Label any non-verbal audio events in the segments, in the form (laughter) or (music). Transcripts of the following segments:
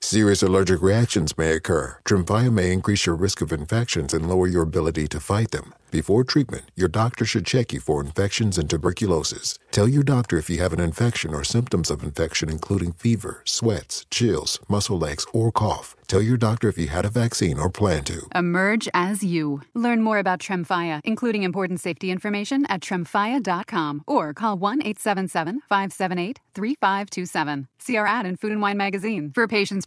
Serious allergic reactions may occur. Tremfya may increase your risk of infections and lower your ability to fight them. Before treatment, your doctor should check you for infections and tuberculosis. Tell your doctor if you have an infection or symptoms of infection, including fever, sweats, chills, muscle aches, or cough. Tell your doctor if you had a vaccine or plan to. Emerge as you. Learn more about Tremfya, including important safety information at tremfya.com or call 1 877 578 3527. See our ad in Food and Wine magazine. For patients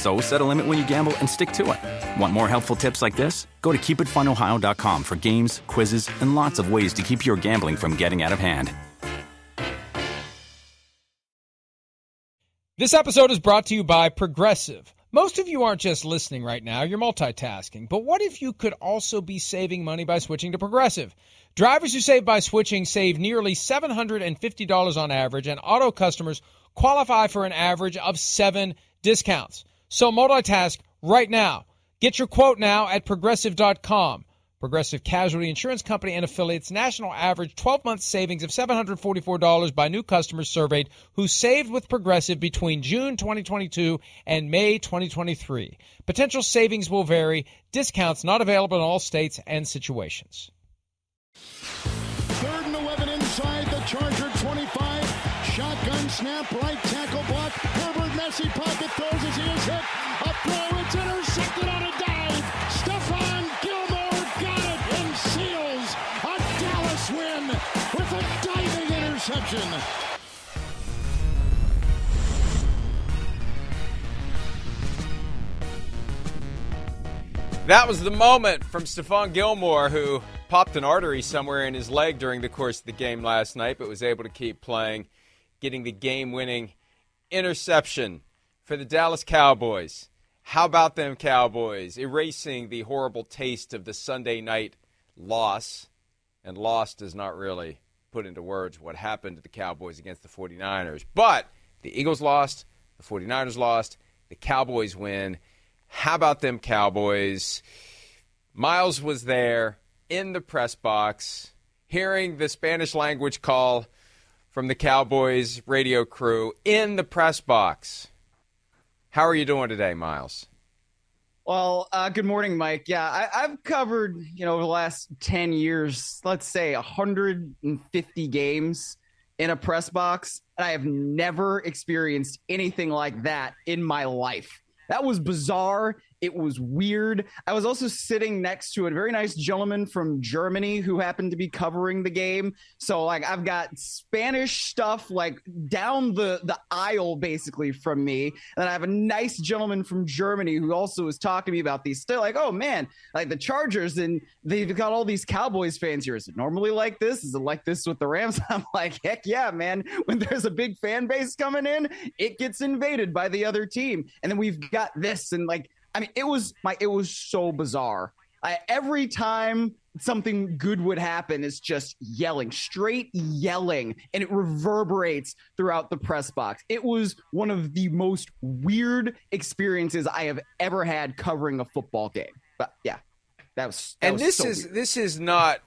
So set a limit when you gamble and stick to it. Want more helpful tips like this? Go to keepitfunohio.com for games, quizzes, and lots of ways to keep your gambling from getting out of hand. This episode is brought to you by Progressive. Most of you aren't just listening right now, you're multitasking. But what if you could also be saving money by switching to Progressive? Drivers who save by switching save nearly $750 on average, and auto customers qualify for an average of seven discounts. So multitask right now. Get your quote now at progressive.com. Progressive Casualty Insurance Company and affiliates national average 12 month savings of $744 by new customers surveyed who saved with Progressive between June 2022 and May 2023. Potential savings will vary, discounts not available in all states and situations. Third and 11 inside the Charger 25. Shotgun snap, right tackle block. Messy pocket throws hit. A throw, it's intercepted on a dive. Gilmore got it and seals a Dallas win with a diving interception. That was the moment from Stephon Gilmore, who popped an artery somewhere in his leg during the course of the game last night, but was able to keep playing, getting the game winning interception for the Dallas Cowboys. How about them Cowboys erasing the horrible taste of the Sunday night loss? And loss does not really put into words what happened to the Cowboys against the 49ers. But the Eagles lost, the 49ers lost, the Cowboys win. How about them Cowboys? Miles was there in the press box, hearing the Spanish language call from the Cowboys radio crew in the press box. How are you doing today, Miles? Well, uh, good morning, Mike. Yeah, I, have covered, you know, over the last 10 years, let's say 150 games in a press box, and I have never experienced anything like that in my life. That was bizarre. It was weird. I was also sitting next to a very nice gentleman from Germany who happened to be covering the game. So like I've got Spanish stuff like down the the aisle basically from me. And I have a nice gentleman from Germany who also was talking to me about these still like, oh man, like the Chargers and they've got all these Cowboys fans here. Is it normally like this? Is it like this with the Rams? (laughs) I'm like, heck yeah, man. When there's a big fan base coming in, it gets invaded by the other team. And then we've got this and like I mean, it was my it was so bizarre. I, every time something good would happen, it's just yelling, straight yelling, and it reverberates throughout the press box. It was one of the most weird experiences I have ever had covering a football game. But yeah, that was. That and was this so is weird. this is not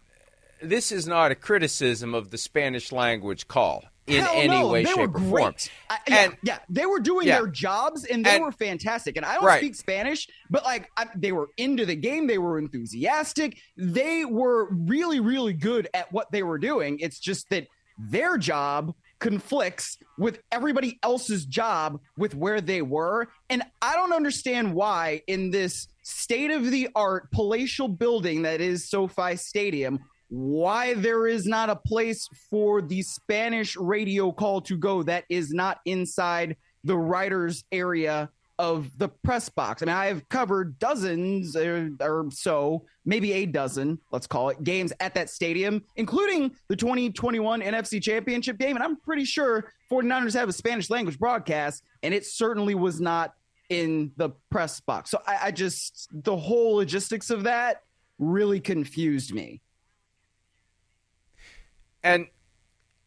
this is not a criticism of the Spanish language call in Hell any no, way, they shape, were or great. form. I- yeah, And- yeah, they were doing Yeah. their jobs and they And- were fantastic. And I don't Right. speak Spanish, but like I, they were into the game, they were enthusiastic, they were really, really good at what they were doing. It's just that their job conflicts with everybody else's job with where they were, and I don't understand why in this state of the art palatial building that is SoFi Stadium why there is not a place for the Spanish radio call to go that is not inside the writers area of the press box. I mean, I have covered dozens or, or, so, maybe a dozen, let's call it, games at that stadium, including the 2021 NFC Championship game. And I'm pretty sure 49ers have a Spanish language broadcast, and it certainly was not in the press box. So I, I just, the whole logistics of that really confused me. And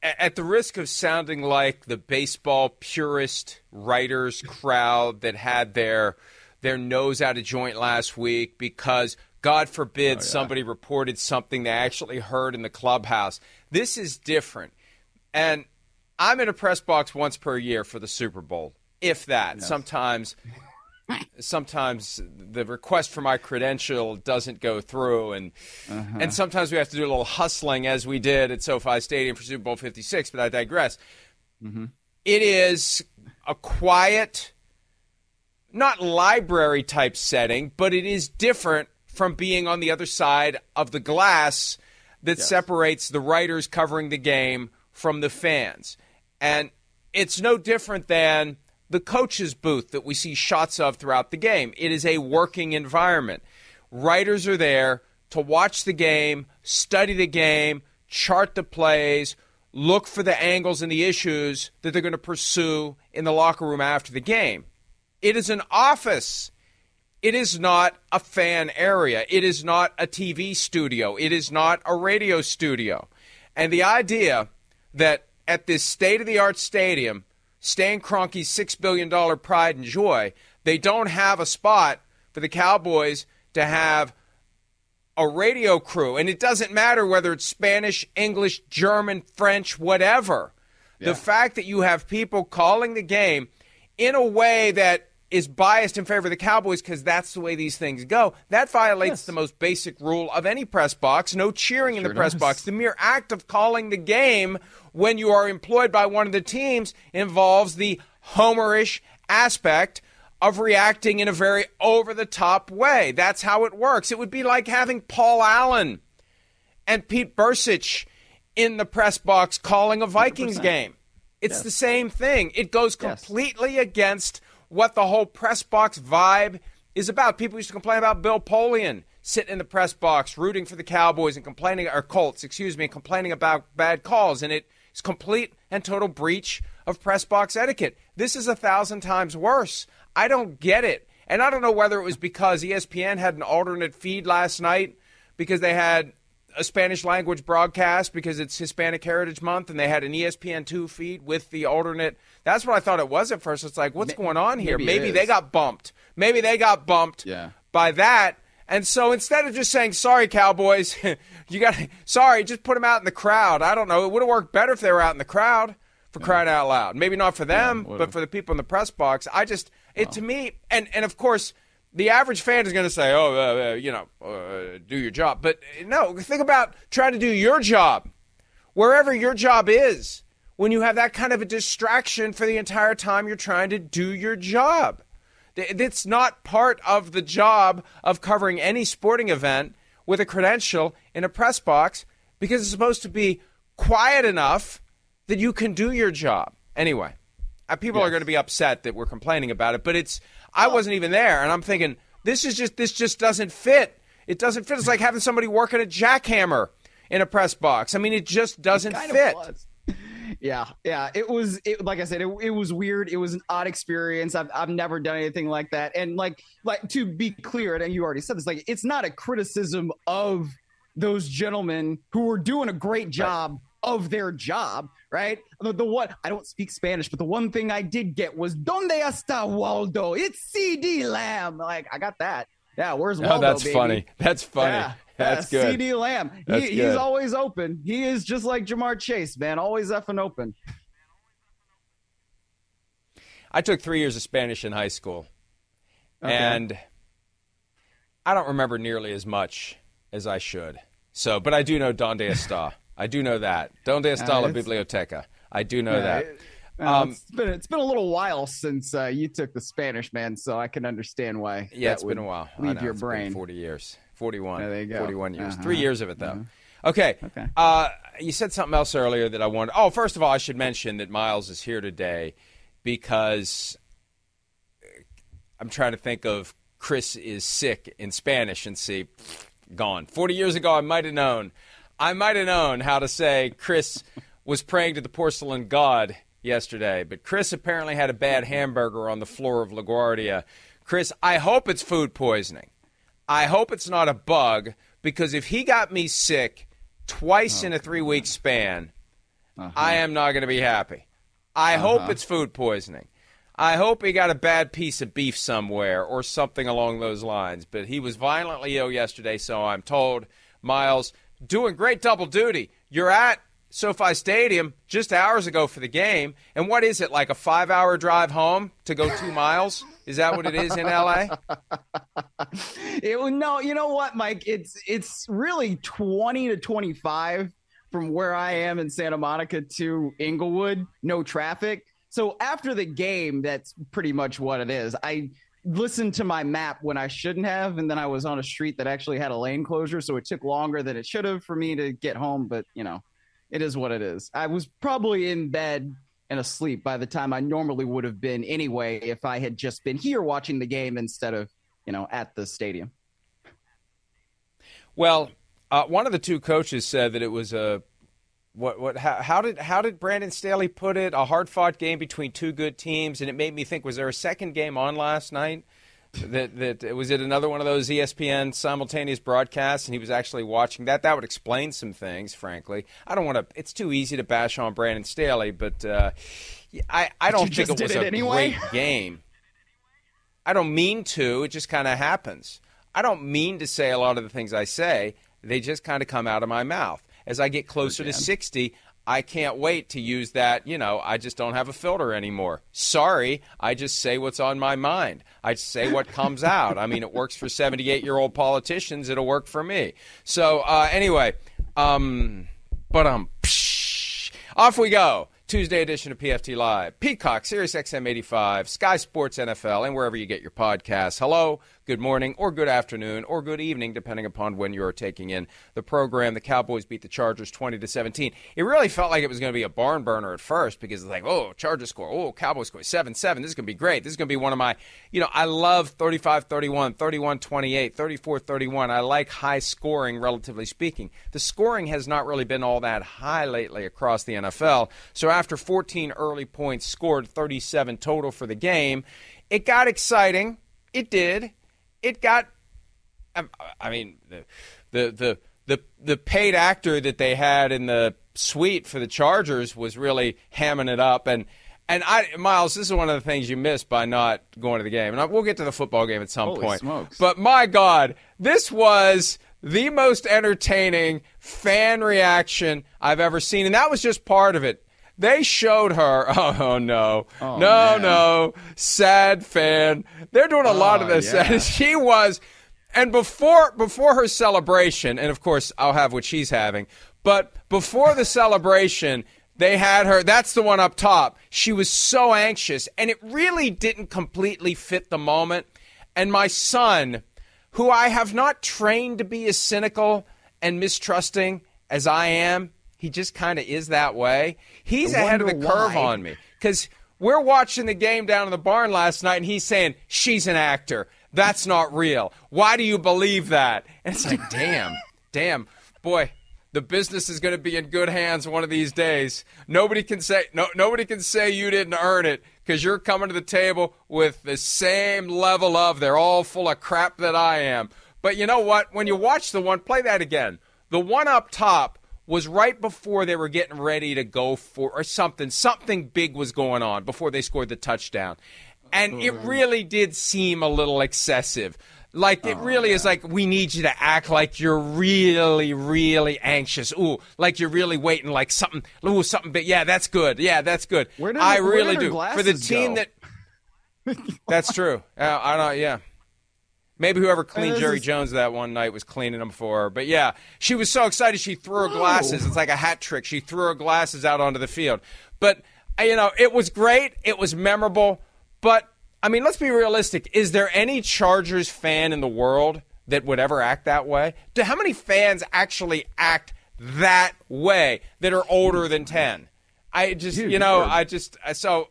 at the risk of sounding like the baseball purist writers crowd that had their their nose out of joint last week because God forbid oh, yeah. somebody reported something they actually heard in the clubhouse. This is different. And I'm in a press box once per year for the Super Bowl, if that. Yes. Sometimes (laughs) sometimes the request for my credential doesn't go through, and uh-huh. and sometimes we have to do a little hustling, as we did at SoFi Stadium for Super Bowl Fifty Six. But I digress. Mm-hmm. It is a quiet, not library type setting, but it is different from being on the other side of the glass that yes. separates the writers covering the game from the fans, and it's no different than the coach's booth that we see shots of throughout the game. It is a working environment. Writers are there to watch the game, study the game, chart the plays, look for the angles and the issues that they're going to pursue in the locker room after the game. It is an office. It is not a fan area. It is not a TV studio. It is not a radio studio. And the idea that at this state of the art stadium, Stan Kroenke's $6 billion pride and joy, they don't have a spot for the Cowboys to have a radio crew. And it doesn't matter whether it's Spanish, English, German, French, whatever. Yeah. The fact that you have people calling the game in a way that is biased in favor of the Cowboys because that's the way these things go. That violates yes. the most basic rule of any press box no cheering sure in the press does. box. The mere act of calling the game when you are employed by one of the teams involves the homerish aspect of reacting in a very over the top way. That's how it works. It would be like having Paul Allen and Pete Bercich in the press box calling a Vikings 100%. game. It's yes. the same thing. It goes completely yes. against what the whole press box vibe is about. People used to complain about Bill Polian sitting in the press box rooting for the Cowboys and complaining, or Colts, excuse me, complaining about bad calls. And it's complete and total breach of press box etiquette. This is a thousand times worse. I don't get it. And I don't know whether it was because ESPN had an alternate feed last night because they had a Spanish language broadcast because it's Hispanic Heritage Month and they had an ESPN2 feed with the alternate. That's what I thought it was at first. It's like, what's going on here? Maybe, Maybe they got bumped. Maybe they got bumped yeah. by that. And so instead of just saying, sorry, Cowboys, (laughs) you got to, sorry, just put them out in the crowd. I don't know. It would have worked better if they were out in the crowd for crying out loud. Maybe not for them, yeah, but for the people in the press box. I just, it to me, and, and of course, the average fan is going to say, oh, uh, uh, you know, uh, do your job. But no, think about trying to do your job wherever your job is when you have that kind of a distraction for the entire time you're trying to do your job. It's not part of the job of covering any sporting event with a credential in a press box because it's supposed to be quiet enough that you can do your job. Anyway, uh, people yes. are going to be upset that we're complaining about it, but it's I wasn't even there and I'm thinking this is just this just doesn't fit. It doesn't fit. It's like having somebody working a jackhammer in a press box. I mean, it just doesn't it fit (laughs) yeah, yeah. It was it like I said, it, it was weird. It was an odd experience. I've I've never done anything like that. And like like to be clear, and you already said this, like it's not a criticism of those gentlemen who were doing a great job. Of their job, right? The, the one I don't speak Spanish, but the one thing I did get was "Donde está Waldo?" It's CeeDee Lamb. Like I got that. Yeah, where's oh, Waldo? Oh, that's baby? funny. That's funny. Yeah. (laughs) That's good. CeeDee Lamb. He, he's always open. He is just like Ja'Marr Chase, man. Always effing open. I took three years of Spanish in high school, okay. and I don't remember nearly as much as I should. So, but I do know Donde está. (laughs) I do know that. Donde está uh, la biblioteca. I do know that. It, uh, um, it's been it's been a little while since uh, you took the Spanish, man. So I can understand why. Yeah, it's been a while. Leave your brain. Forty years. 41. There you go. 41 years. Uh-huh. Three years of it, though. Uh-huh. Okay. Okay. Uh, you said something else earlier that I wanted. Oh, first of all, I should mention that Miles is here today because I'm trying to think of Chris is sick in Spanish and see gone. 40 years ago, I might have known. I might have known how to say Chris was praying to the porcelain god yesterday, but Chris apparently had a bad hamburger on the floor of LaGuardia. Chris, I hope it's food poisoning. I hope it's not a bug because if he got me sick twice in a three week span, uh-huh. I am not going to be happy. I uh-huh. hope it's food poisoning. I hope he got a bad piece of beef somewhere or something along those lines. But he was violently ill yesterday, so I'm told. Miles, doing great double duty. You're at SoFi Stadium just hours ago for the game. And what is it, like a five hour drive home to go two miles? Is that what it is in LA? (laughs) It, no, you know what, Mike? It's it's really twenty to twenty five from where I am in Santa Monica to Inglewood. No traffic. So after the game, that's pretty much what it is. I listened to my map when I shouldn't have, and then I was on a street that actually had a lane closure, so it took longer than it should have for me to get home. But you know, it is what it is. I was probably in bed and asleep by the time I normally would have been anyway if I had just been here watching the game instead of you know at the stadium. Well, uh, one of the two coaches said that it was a what what how, how did how did Brandon Staley put it? A hard fought game between two good teams, and it made me think: was there a second game on last night? That that was it another one of those ESPN simultaneous broadcasts, and he was actually watching that. That would explain some things, frankly. I don't want to. It's too easy to bash on Brandon Staley, but uh, I I don't think it was did a anyway? great game. I don't mean to. It just kind of happens. I don't mean to say a lot of the things I say. They just kind of come out of my mouth. As I get closer to 60, I can't wait to use that. You know, I just don't have a filter anymore. Sorry, I just say what's on my mind. I say what comes (laughs) out. I mean, it works for 78 year old politicians. It'll work for me. So, uh, anyway, um, but um, psh, off we go. Tuesday edition of PFT Live. Peacock, Sirius XM 85, Sky Sports NFL, and wherever you get your podcasts. Hello, good morning, or good afternoon, or good evening, depending upon when you are taking in the program. The Cowboys beat the Chargers 20 to 17. It really felt like it was going to be a barn burner at first because it's like, oh, Chargers score, oh, Cowboys score 7 7. This is going to be great. This is going to be one of my, you know, I love 35 31, 31 28, 34 31. I like high scoring, relatively speaking. The scoring has not really been all that high lately across the NFL. So after 14 early points scored, 37 total for the game, it got exciting. It did. It got. um, I mean, the the the the, the paid actor that they had in the suite for the Chargers was really hamming it up and. And I, Miles, this is one of the things you missed by not going to the game. And I, we'll get to the football game at some Holy point. smokes. But my God, this was the most entertaining fan reaction I've ever seen. And that was just part of it. They showed her, (laughs) oh, oh, no, oh, no, man. no, sad fan. They're doing a oh, lot of Oh, this. yeah. (laughs) She was, and before before her celebration, and of course I'll have what she's having, but before the celebration, they had her. That's the one up top. She was so anxious, and it really didn't completely fit the moment. And my son, who I have not trained to be as cynical and mistrusting as I am, he just kind of is that way. He's ahead of the wonder curve why. on me because we're watching the game down in the barn last night, and he's saying she's an actor. That's not real. Why do you believe that? And it's like, damn, damn, boy. The business is going to be in good hands one of these days. Nobody can say no. Nobody can say you didn't earn it because you're coming to the table with the same level of. They're all full of crap that I am. But you know what? When you watch the one, play that again. The one up top was right before they were getting ready to go for or something. Something big was going on before they scored the touchdown. And it really did seem a little excessive. Like it really is like we need you to act like you're really, really anxious. Ooh, like you're really waiting, like something. Ooh, something big. Yeah, that's good. Yeah, that's good. Where did I where really did do for the team go? that. That's true. Uh, I don't. Yeah. Maybe whoever cleaned Jerry Jones that one night was cleaning them for her. But yeah, she was so excited she threw her glasses. It's like a hat trick. She threw her glasses out onto the field. But uh, you know, it was great. It was memorable. But I mean, let's be realistic. Is there any Chargers fan in the world that would ever act that way? Do how many fans actually act that way that are older than 10. I just, Dude, you know, I just, so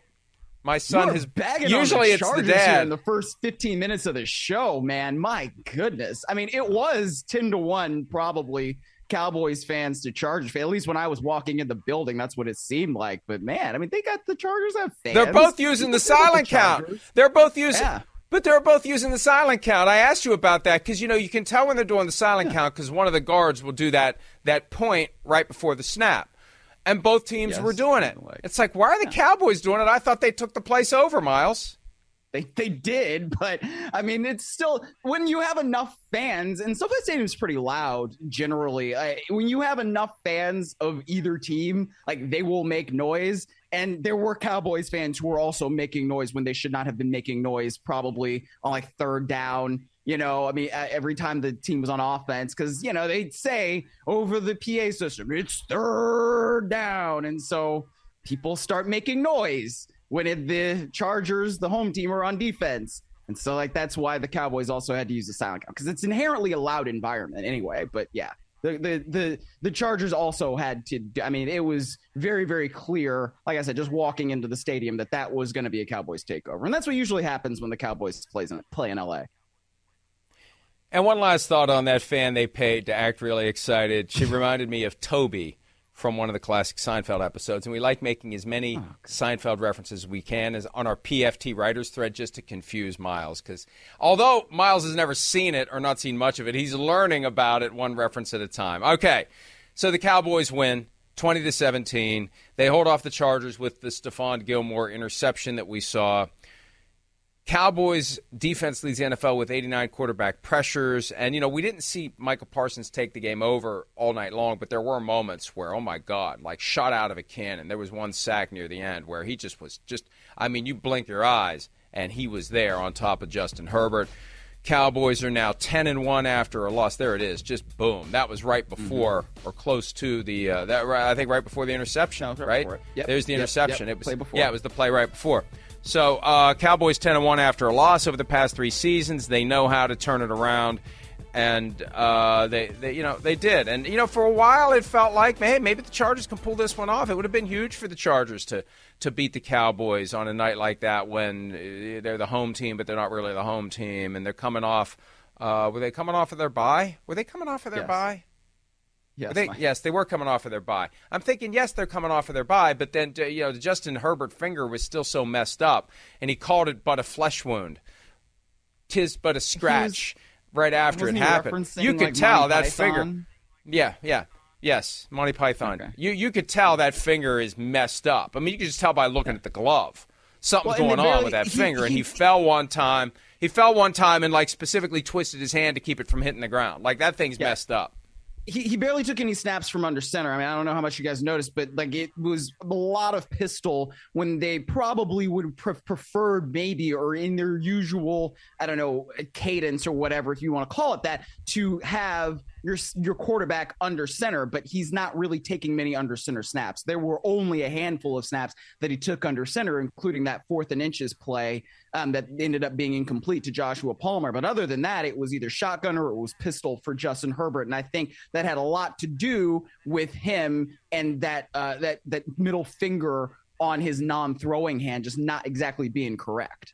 my son has bagging usually the it's the dad. in the first 15 minutes of the show, man. My goodness. I mean, it was 10 to 1 probably Cowboys fans to Chargers. At least when I was walking in the building, that's what it seemed like. But man, I mean, they got the Chargers have fans. They're both using the silent count. They're both using, Yeah. but they're both using the silent count. I asked you about that because you know you can tell when they're doing the silent count because one of the guards will do that that point right before the snap, and both teams Yes, were doing it. like- It's like why are the Cowboys doing it? I thought they took the place over, Miles. They, they did, but I mean, it's still when you have enough fans, and SoFi Stadium's pretty loud generally. I, when you have enough fans of either team, like they will make noise. And there were Cowboys fans who were also making noise when they should not have been making noise, probably on like third down. You know, I mean, every time the team was on offense, because you know they'd say over the PA system, "It's third down," and so people start making noise when it, the Chargers, the home team, are on defense. And so, like, that's why the Cowboys also had to use the silent count because it's inherently a loud environment anyway. But yeah, the, the the the Chargers also had to. I mean, it was very very clear. Like I said, just walking into the stadium that that was going to be a Cowboys takeover, and that's what usually happens when the Cowboys plays in, play in LA. And one last thought on that fan they paid to act really excited. She (laughs) reminded me of Toby from one of the classic Seinfeld episodes, and we like making as many oh, Seinfeld references as we can as on our PFT writers thread just to confuse Miles. Because although Miles has never seen it or not seen much of it, he's learning about it one reference at a time. Okay, so the Cowboys win. 20 to 17. They hold off the Chargers with the Stephon Gilmore interception that we saw. Cowboys defense leads the NFL with 89 quarterback pressures. And, you know, we didn't see Micah Parsons take the game over all night long, but there were moments where, oh my God, like shot out of a cannon. There was one sack near the end where he just was just, I mean, you blink your eyes and he was there on top of Justin Herbert. Cowboys are now 10 and 1 after a loss. There it is. Just boom. That was right before or close to the, uh, that I think right before the interception, No, it was right? Yep. There's the Yep, interception. yep. It was, Play before. Yeah, it was the play right before. So uh, Cowboys ten and one after a loss over the past three seasons. They know how to turn it around, and uh, they, they you know they did. And you know for a while it felt like hey maybe the Chargers can pull this one off. It would have been huge for the Chargers to to beat the Cowboys on a night like that when uh, they're the home team, but they're not really the home team, and they're coming off. Uh, were they coming off of their bye? Were they coming off of their Yes. bye? Yes, They, Mike. yes, they were coming off of their bye. I'm thinking, yes, they're coming off of their bye, but then you know, the Justin Herbert finger was still so messed up, and he called it but a flesh wound. Tis but a scratch. right after it happened, you could like, tell Monty that finger. Yeah, yeah, yes, Monty Python. Okay. You you could tell that finger is messed up. I mean, you could just tell by looking at the glove. Something's Well, going on barely- with that he- finger, and he- he fell one time. He fell one time and like specifically twisted his hand to keep it from hitting the ground. Like that thing's Yeah. messed up. He, he barely took any snaps from under center. I mean, I don't know how much you guys noticed, but like it was a lot of pistol when they probably would pre- preferred maybe or in their usual, I don't know, cadence or whatever, if you want to call it that, to have your your quarterback under center. But he's not really taking many under center snaps. There were only a handful of snaps that he took under center, including that fourth and inches play um, that ended up being incomplete to Joshua Palmer. But other than that, it was either shotgun or it was pistol for Justin Herbert, and I think that had a lot to do with him and that uh, that that middle finger on his non-throwing hand just not exactly being correct.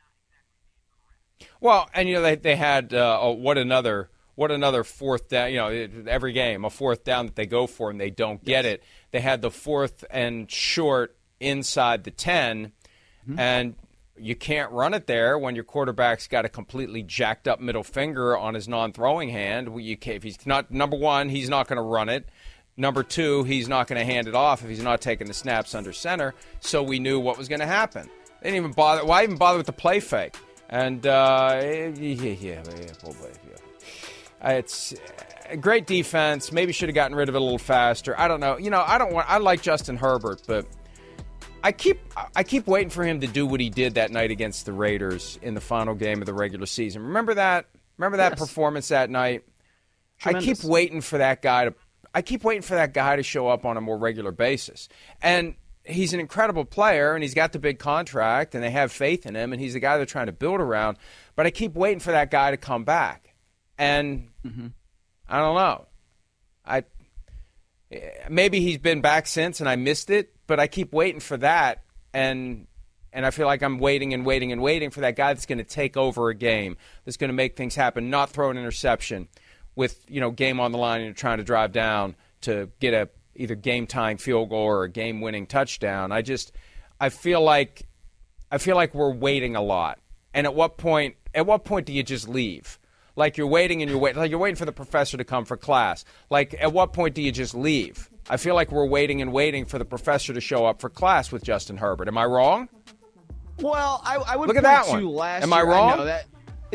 Well, and you know they they had uh, what another what another fourth down. You know, every game a fourth down that they go for and they don't get it. They had the fourth and short inside the 10 and you can't run it there when your quarterback's got a completely jacked up middle finger on his non-throwing hand. You can't, if he's not number one, he's not going to run it. Number two, he's not going to hand it off if he's not taking the snaps under center. So we knew what was going to happen. They didn't even bother. Why even bother with the play fake? And uh, yeah, yeah, yeah, oh yeah. Uh, It's a great defense. Maybe should have gotten rid of it a little faster. I don't know. You know, I don't want. I like Justin Herbert, but I keep I keep waiting for him to do what he did that night against the Raiders in the final game of the regular season. Remember that? Remember that Yes. performance that night? I keep waiting for that guy to I keep waiting for that guy to show up on a more regular basis. And he's an incredible player and he's got the big contract and they have faith in him and he's the guy they're trying to build around. But I keep waiting for that guy to come back. And mm-hmm. I don't know. I maybe he's been back since and I missed it, but I keep waiting for that and and I feel like I'm waiting and waiting and waiting for that guy that's going to take over a game, that's going to make things happen, not throw an interception with, you know, game on the line and you're trying to drive down to get a either game tying field goal or a game winning touchdown. I just I feel like I feel like we're waiting a lot. And at what point at what point do you just leave? Like you're waiting and you're waiting like you're waiting for the professor to come for class. Like at what point do you just leave? I feel like we're waiting and waiting for the professor to show up for class with Justin Herbert. Am I wrong? Well, I, I would look at that one. Last Am year, I wrong? I that,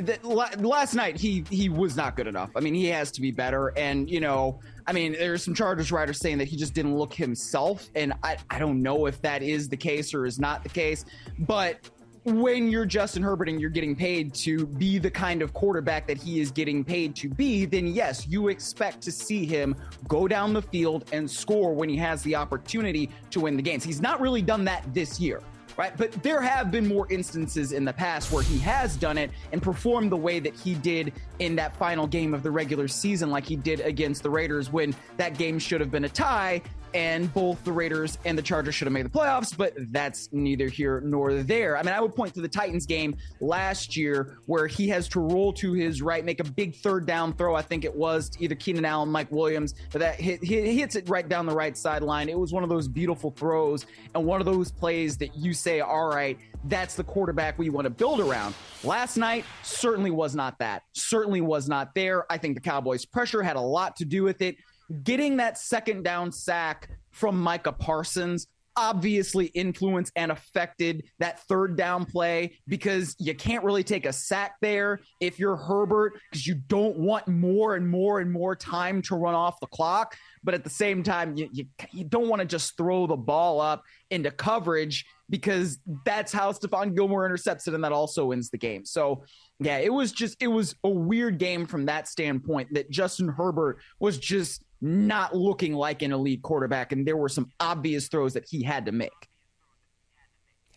that, last night he he was not good enough. I mean, he has to be better. And you know, I mean, there's some Chargers writers saying that he just didn't look himself, and I I don't know if that is the case or is not the case, but when you're Justin Herbert and you're getting paid to be the kind of quarterback that he is getting paid to be, then yes, you expect to see him go down the field and score when he has the opportunity to win the games. He's not really done that this year right? But there have been more instances in the past where he has done it and performed the way that he did in that final game of the regular season, like he did against the Raiders when that game should have been a tie and both the Raiders and the Chargers should have made the playoffs, but that's neither here nor there. I mean, I would point to the Titans game last year where he has to roll to his right, make a big third down throw. I think it was either Keenan Allen, Mike Williams, but that hit, hit, hits it right down the right sideline. It was one of those beautiful throws and one of those plays that you say, all right, that's the quarterback we want to build around. Last night certainly was not that. Certainly was not there. I think the Cowboys' pressure had a lot to do with it getting that second down sack from Micah Parsons obviously influenced and affected that third down play because you can't really take a sack there if you're Herbert because you don't want more and more and more time to run off the clock. But at the same time, you, you, you don't want to just throw the ball up into coverage because that's how Stephon Gilmore intercepts it and that also wins the game. So, yeah, it was just, it was a weird game from that standpoint that Justin Herbert was just not looking like an elite quarterback, and there were some obvious throws that he had to make.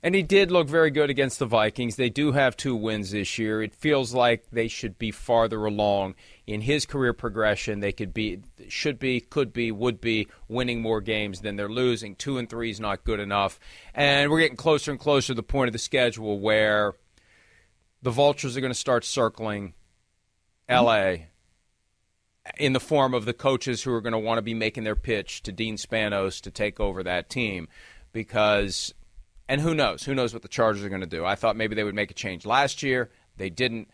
And he did look very good against the Vikings. They do have two wins this year. It feels like they should be farther along in his career progression. They could be, should be, could be, would be winning more games than they're losing. Two and three is not good enough. And we're getting closer and closer to the point of the schedule where the Vultures are going to start circling L.A in the form of the coaches who are going to want to be making their pitch to Dean Spanos to take over that team because and who knows who knows what the Chargers are going to do I thought maybe they would make a change last year they didn't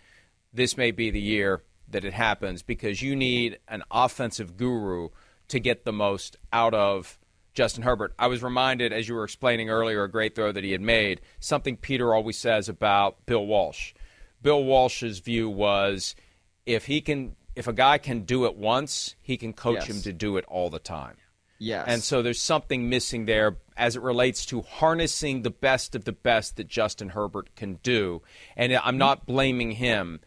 this may be the year that it happens because you need an offensive guru to get the most out of Justin Herbert. I was reminded, as you were explaining earlier, a great throw that he had made, something Peter always says about Bill Walsh. Bill Walsh's view was if he can if a guy can do it once, he can coach yes. him to do it all the time. Yes. And so there's something missing there as it relates to harnessing the best of the best that Justin Herbert can do. And I'm not blaming him.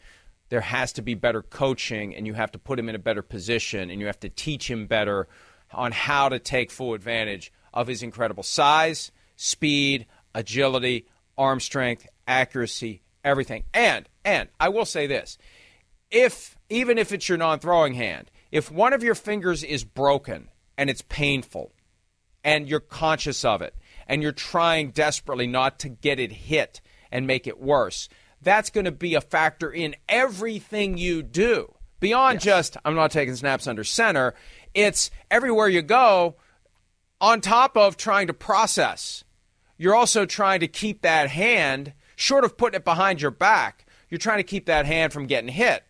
There has to be better coaching, and you have to put him in a better position, and you have to teach him better on how to take full advantage of his incredible size, speed, agility, arm strength, accuracy, everything. And and I will say this if even if it's your non-throwing hand, if one of your fingers is broken and it's painful and you're conscious of it and you're trying desperately not to get it hit and make it worse, that's going to be a factor in everything you do. Beyond yes. just I'm not taking snaps under center, it's everywhere you go on top of trying to process. You're also trying to keep that hand short of putting it behind your back. You're trying to keep that hand from getting hit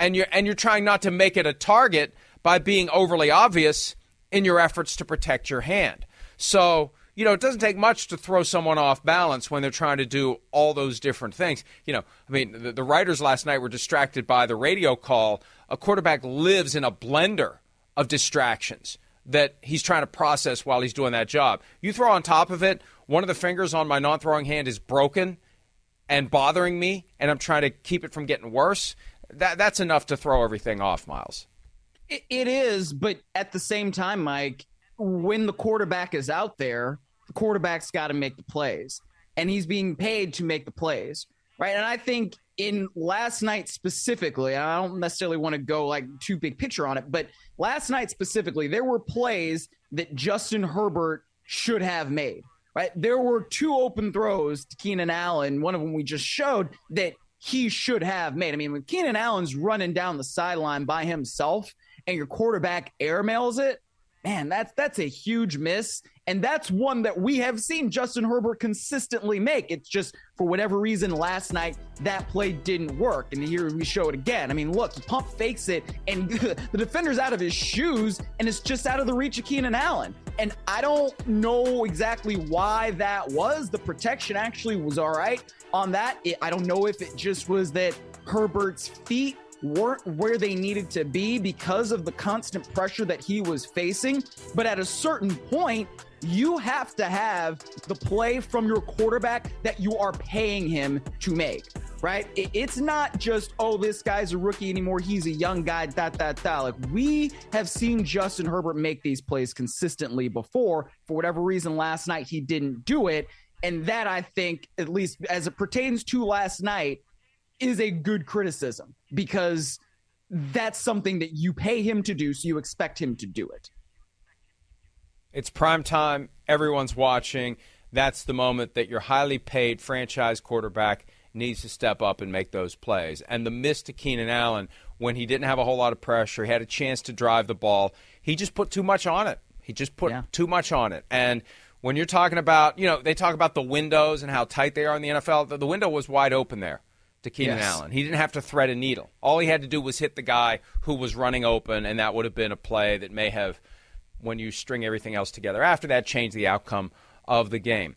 and you're and you're trying not to make it a target by being overly obvious in your efforts to protect your hand. So, you know, it doesn't take much to throw someone off balance when they're trying to do all those different things. You know, I mean, the, the writers last night were distracted by the radio call. A quarterback lives in a blender of distractions that he's trying to process while he's doing that job. You throw on top of it, one of the fingers on my non throwing hand is broken and bothering me, and I'm trying to keep it from getting worse that that's enough to throw everything off, Miles. it, it is, but at the same time, Mike, when the quarterback is out there, the quarterback's got to make the plays, and he's being paid to make the plays. right? And I think in last night specifically, I don't necessarily want to go like too big picture on it, but last night specifically, there were plays that Justin Herbert should have made. Right, there were two open throws to Keenan Allen. One of them we just showed that he should have made. I mean, when Keenan Allen's running down the sideline by himself and your quarterback airmails it, man, that's that's a huge miss. And that's one that we have seen Justin Herbert consistently make. It's just for whatever reason last night that play didn't work. And here we show it again. I mean, look, he pump fakes it, and (laughs) the defender's out of his shoes, and it's just out of the reach of Keenan Allen. And I don't know exactly why that was. The protection actually was all right on that. It, I don't know if it just was that Herbert's feet weren't where they needed to be because of the constant pressure that he was facing. But at a certain point, you have to have the play from your quarterback that you are paying him to make, right? It's not just, oh, this guy's a rookie anymore. He's a young guy, that, that, that. Like we have seen Justin Herbert make these plays consistently before. For whatever reason, last night he didn't do it. And that I think, at least as it pertains to last night, is a good criticism because that's something that you pay him to do, so you expect him to do it. It's prime time. Everyone's watching. That's the moment that your highly paid franchise quarterback needs to step up and make those plays. And the miss to Keenan Allen when he didn't have a whole lot of pressure, he had a chance to drive the ball. He just put too much on it. He just put yeah. too much on it. And when you're talking about, you know, they talk about the windows and how tight they are in the NFL, the window was wide open there to Keenan yes. Allen. He didn't have to thread a needle. All he had to do was hit the guy who was running open, and that would have been a play that may have, when you string everything else together after that, changed the outcome of the game.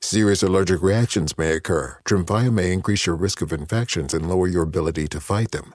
Serious allergic reactions may occur. Tremfya may increase your risk of infections and lower your ability to fight them.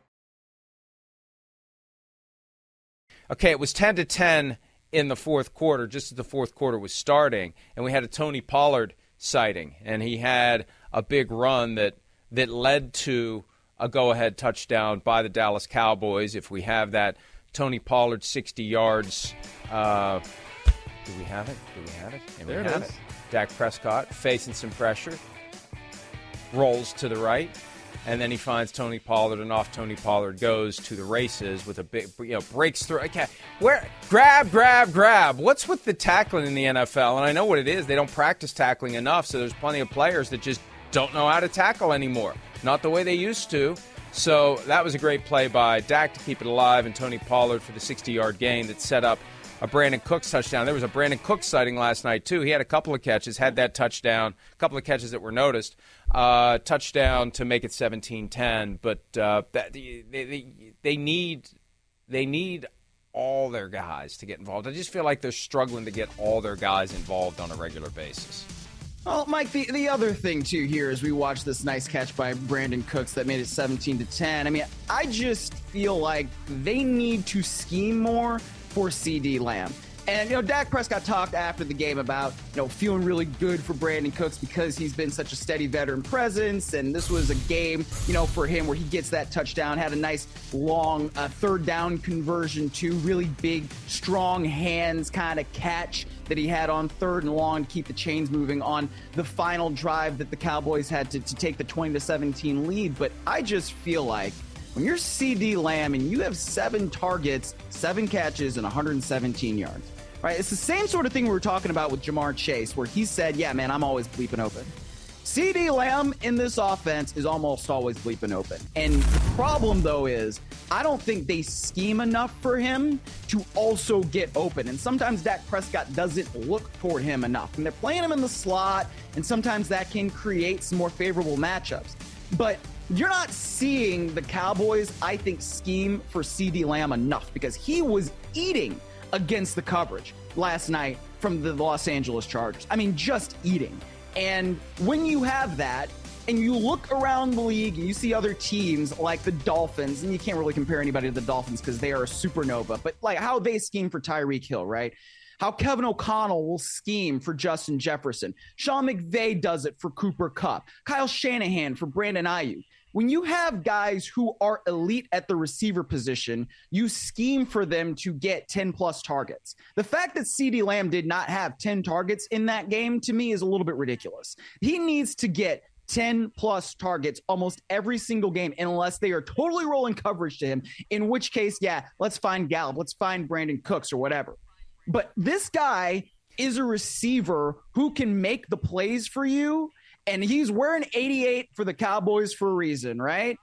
Okay, it was 10 to 10 in the fourth quarter, just as the fourth quarter was starting, and we had a Tony Pollard sighting, and he had a big run that that led to a go-ahead touchdown by the Dallas Cowboys. If we have that, Tony Pollard 60 yards. Uh, do we have it? Do we have it? And there we it have is. It. Dak Prescott facing some pressure, rolls to the right, and then he finds Tony Pollard, and off Tony Pollard goes to the races with a big, you know, breaks through. Okay, where grab, grab, grab. What's with the tackling in the NFL? And I know what it is. They don't practice tackling enough, so there's plenty of players that just don't know how to tackle anymore. Not the way they used to. So that was a great play by Dak to keep it alive, and Tony Pollard for the 60-yard gain that set up a Brandin Cooks touchdown. There was a Brandin Cooks sighting last night too. He had a couple of catches, had that touchdown, a couple of catches that were noticed, uh, touchdown to make it 17-10. But uh, that, they, they they need they need all their guys to get involved. I just feel like they're struggling to get all their guys involved on a regular basis. Well, Mike, the, the other thing too here is we watched this nice catch by Brandin Cooks that made it 17 to 10. I mean, I just feel like they need to scheme more for CeeDee Lamb. And, you know, Dak Prescott talked after the game about, you know, feeling really good for Brandin Cooks because he's been such a steady veteran presence. And this was a game, you know, for him where he gets that touchdown, had a nice long uh, third down conversion to really big, strong hands kind of catch that he had on third and long to keep the chains moving on the final drive that the Cowboys had to, to take the 20 to 17 lead. But I just feel like when you're CeeDee Lamb and you have seven targets, seven catches, and 117 yards, right? It's the same sort of thing we were talking about with Ja'Marr Chase, where he said, Yeah, man, I'm always bleeping open. CeeDee Lamb in this offense is almost always bleeping open. And the problem, though, is I don't think they scheme enough for him to also get open. And sometimes Dak Prescott doesn't look toward him enough. And they're playing him in the slot, and sometimes that can create some more favorable matchups. But you're not seeing the Cowboys, I think, scheme for CeeDee Lamb enough because he was eating against the coverage last night from the Los Angeles Chargers. I mean, just eating. And when you have that, and you look around the league and you see other teams like the Dolphins, and you can't really compare anybody to the Dolphins because they are a supernova, but like how they scheme for Tyreek Hill, right? How Kevin O'Connell will scheme for Justin Jefferson. Sean McVay does it for Cooper Kupp. Kyle Shanahan for Brandon Aiyuk when you have guys who are elite at the receiver position, you scheme for them to get 10 plus targets. The fact that CeeDee Lamb did not have 10 targets in that game to me is a little bit ridiculous. He needs to get 10 plus targets almost every single game unless they are totally rolling coverage to him, in which case, yeah, let's find Gallup, let's find Brandin Cooks or whatever. But this guy is a receiver who can make the plays for you and he's wearing 88 for the Cowboys for a reason, right?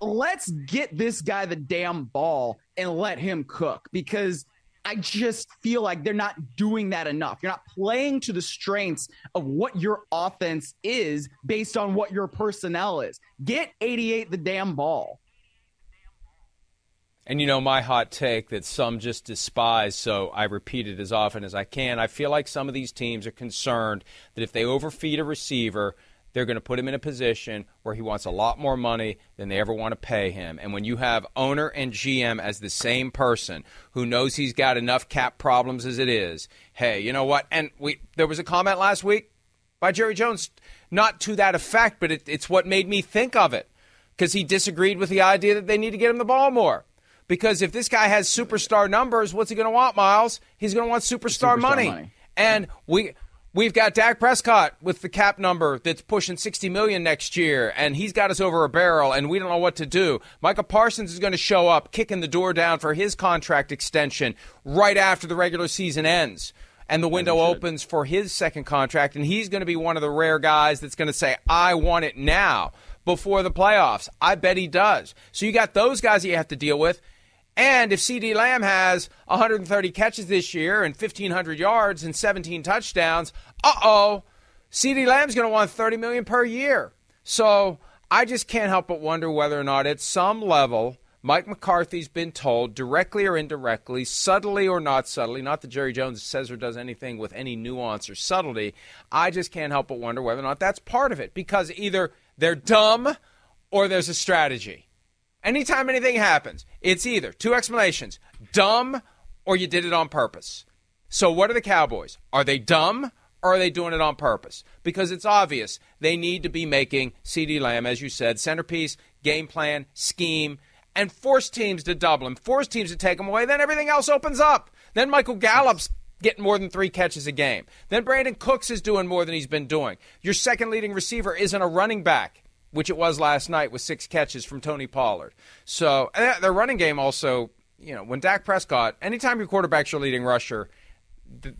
Let's get this guy the damn ball and let him cook because I just feel like they're not doing that enough. You're not playing to the strengths of what your offense is based on what your personnel is. Get 88 the damn ball. And you know, my hot take that some just despise, so I repeat it as often as I can. I feel like some of these teams are concerned that if they overfeed a receiver, they're going to put him in a position where he wants a lot more money than they ever want to pay him. And when you have owner and GM as the same person who knows he's got enough cap problems as it is, hey, you know what? And we there was a comment last week by Jerry Jones, not to that effect, but it, it's what made me think of it because he disagreed with the idea that they need to get him the ball more. Because if this guy has superstar numbers, what's he going to want, Miles? He's going to want superstar, superstar money. money. And we we've got Dak Prescott with the cap number that's pushing 60 million next year and he's got us over a barrel and we don't know what to do. Micah Parsons is going to show up kicking the door down for his contract extension right after the regular season ends and the window opens for his second contract and he's going to be one of the rare guys that's going to say I want it now before the playoffs. I bet he does. So you got those guys that you have to deal with. And if CeeDee Lamb has 130 catches this year and 1,500 yards and 17 touchdowns, uh oh, CeeDee Lamb's going to want 30 million per year. So I just can't help but wonder whether or not at some level Mike McCarthy's been told, directly or indirectly, subtly or not subtly, not that Jerry Jones says or does anything with any nuance or subtlety. I just can't help but wonder whether or not that's part of it because either they're dumb or there's a strategy. Anytime anything happens, it's either two explanations dumb or you did it on purpose. So, what are the Cowboys? Are they dumb or are they doing it on purpose? Because it's obvious they need to be making CeeDee Lamb, as you said, centerpiece, game plan, scheme, and force teams to double him, force teams to take him away. Then everything else opens up. Then Michael Gallup's getting more than three catches a game. Then Brandin Cooks is doing more than he's been doing. Your second leading receiver isn't a running back which it was last night with six catches from Tony Pollard. So their running game also, you know, when Dak Prescott, anytime your quarterback's your leading rusher, th-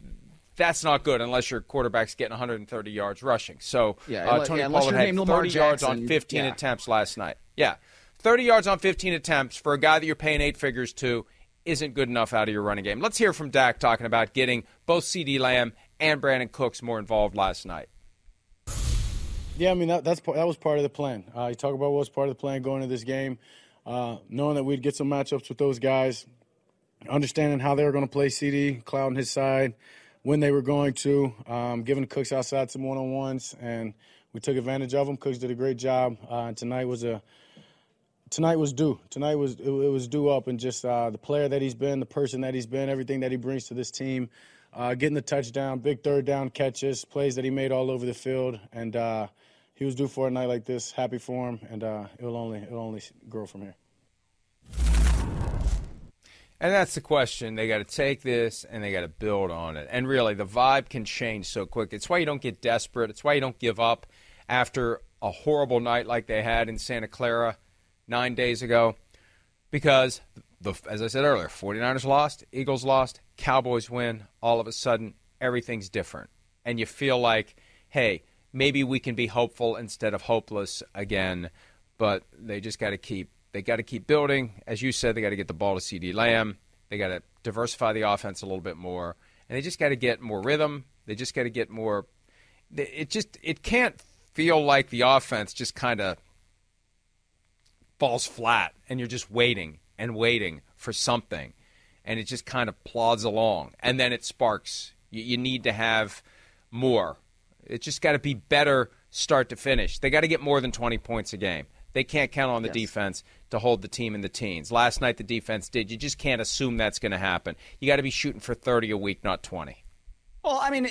that's not good unless your quarterback's getting 130 yards rushing. So yeah, uh, Tony yeah, Pollard had 30 yards on 15 yeah. attempts last night. Yeah, 30 yards on 15 attempts for a guy that you're paying eight figures to isn't good enough out of your running game. Let's hear from Dak talking about getting both CeeDee Lamb and Brandin Cooks more involved last night. Yeah, I mean that, that's that was part of the plan. Uh, you talk about what was part of the plan going into this game, uh, knowing that we'd get some matchups with those guys, understanding how they were going to play CeeDee, Cloud on his side, when they were going to, um, giving Cooks outside some one on ones, and we took advantage of them. Cooks did a great job, uh, and tonight was a tonight was due. Tonight was it was due up, and just uh, the player that he's been, the person that he's been, everything that he brings to this team. Uh, getting the touchdown, big third down catches, plays that he made all over the field, and uh, he was due for a night like this. Happy for him, and uh, it'll only it'll only grow from here. And that's the question. They got to take this and they got to build on it. And really, the vibe can change so quick. It's why you don't get desperate. It's why you don't give up after a horrible night like they had in Santa Clara nine days ago. Because, the, as I said earlier, 49ers lost, Eagles lost, Cowboys win. All of a sudden, everything's different. And you feel like, hey, maybe we can be hopeful instead of hopeless again. But they just got to keep they got to keep building. As you said, they got to get the ball to CeeDee Lamb. They got to diversify the offense a little bit more, and they just got to get more rhythm. They just got to get more. It just it can't feel like the offense just kind of falls flat, and you're just waiting and waiting for something, and it just kind of plods along, and then it sparks. You, you need to have more. It just got to be better start to finish. They got to get more than 20 points a game. They can't count on the yes. defense to hold the team in the teens. Last night the defense did. You just can't assume that's going to happen. You got to be shooting for 30 a week, not 20. Well, I mean,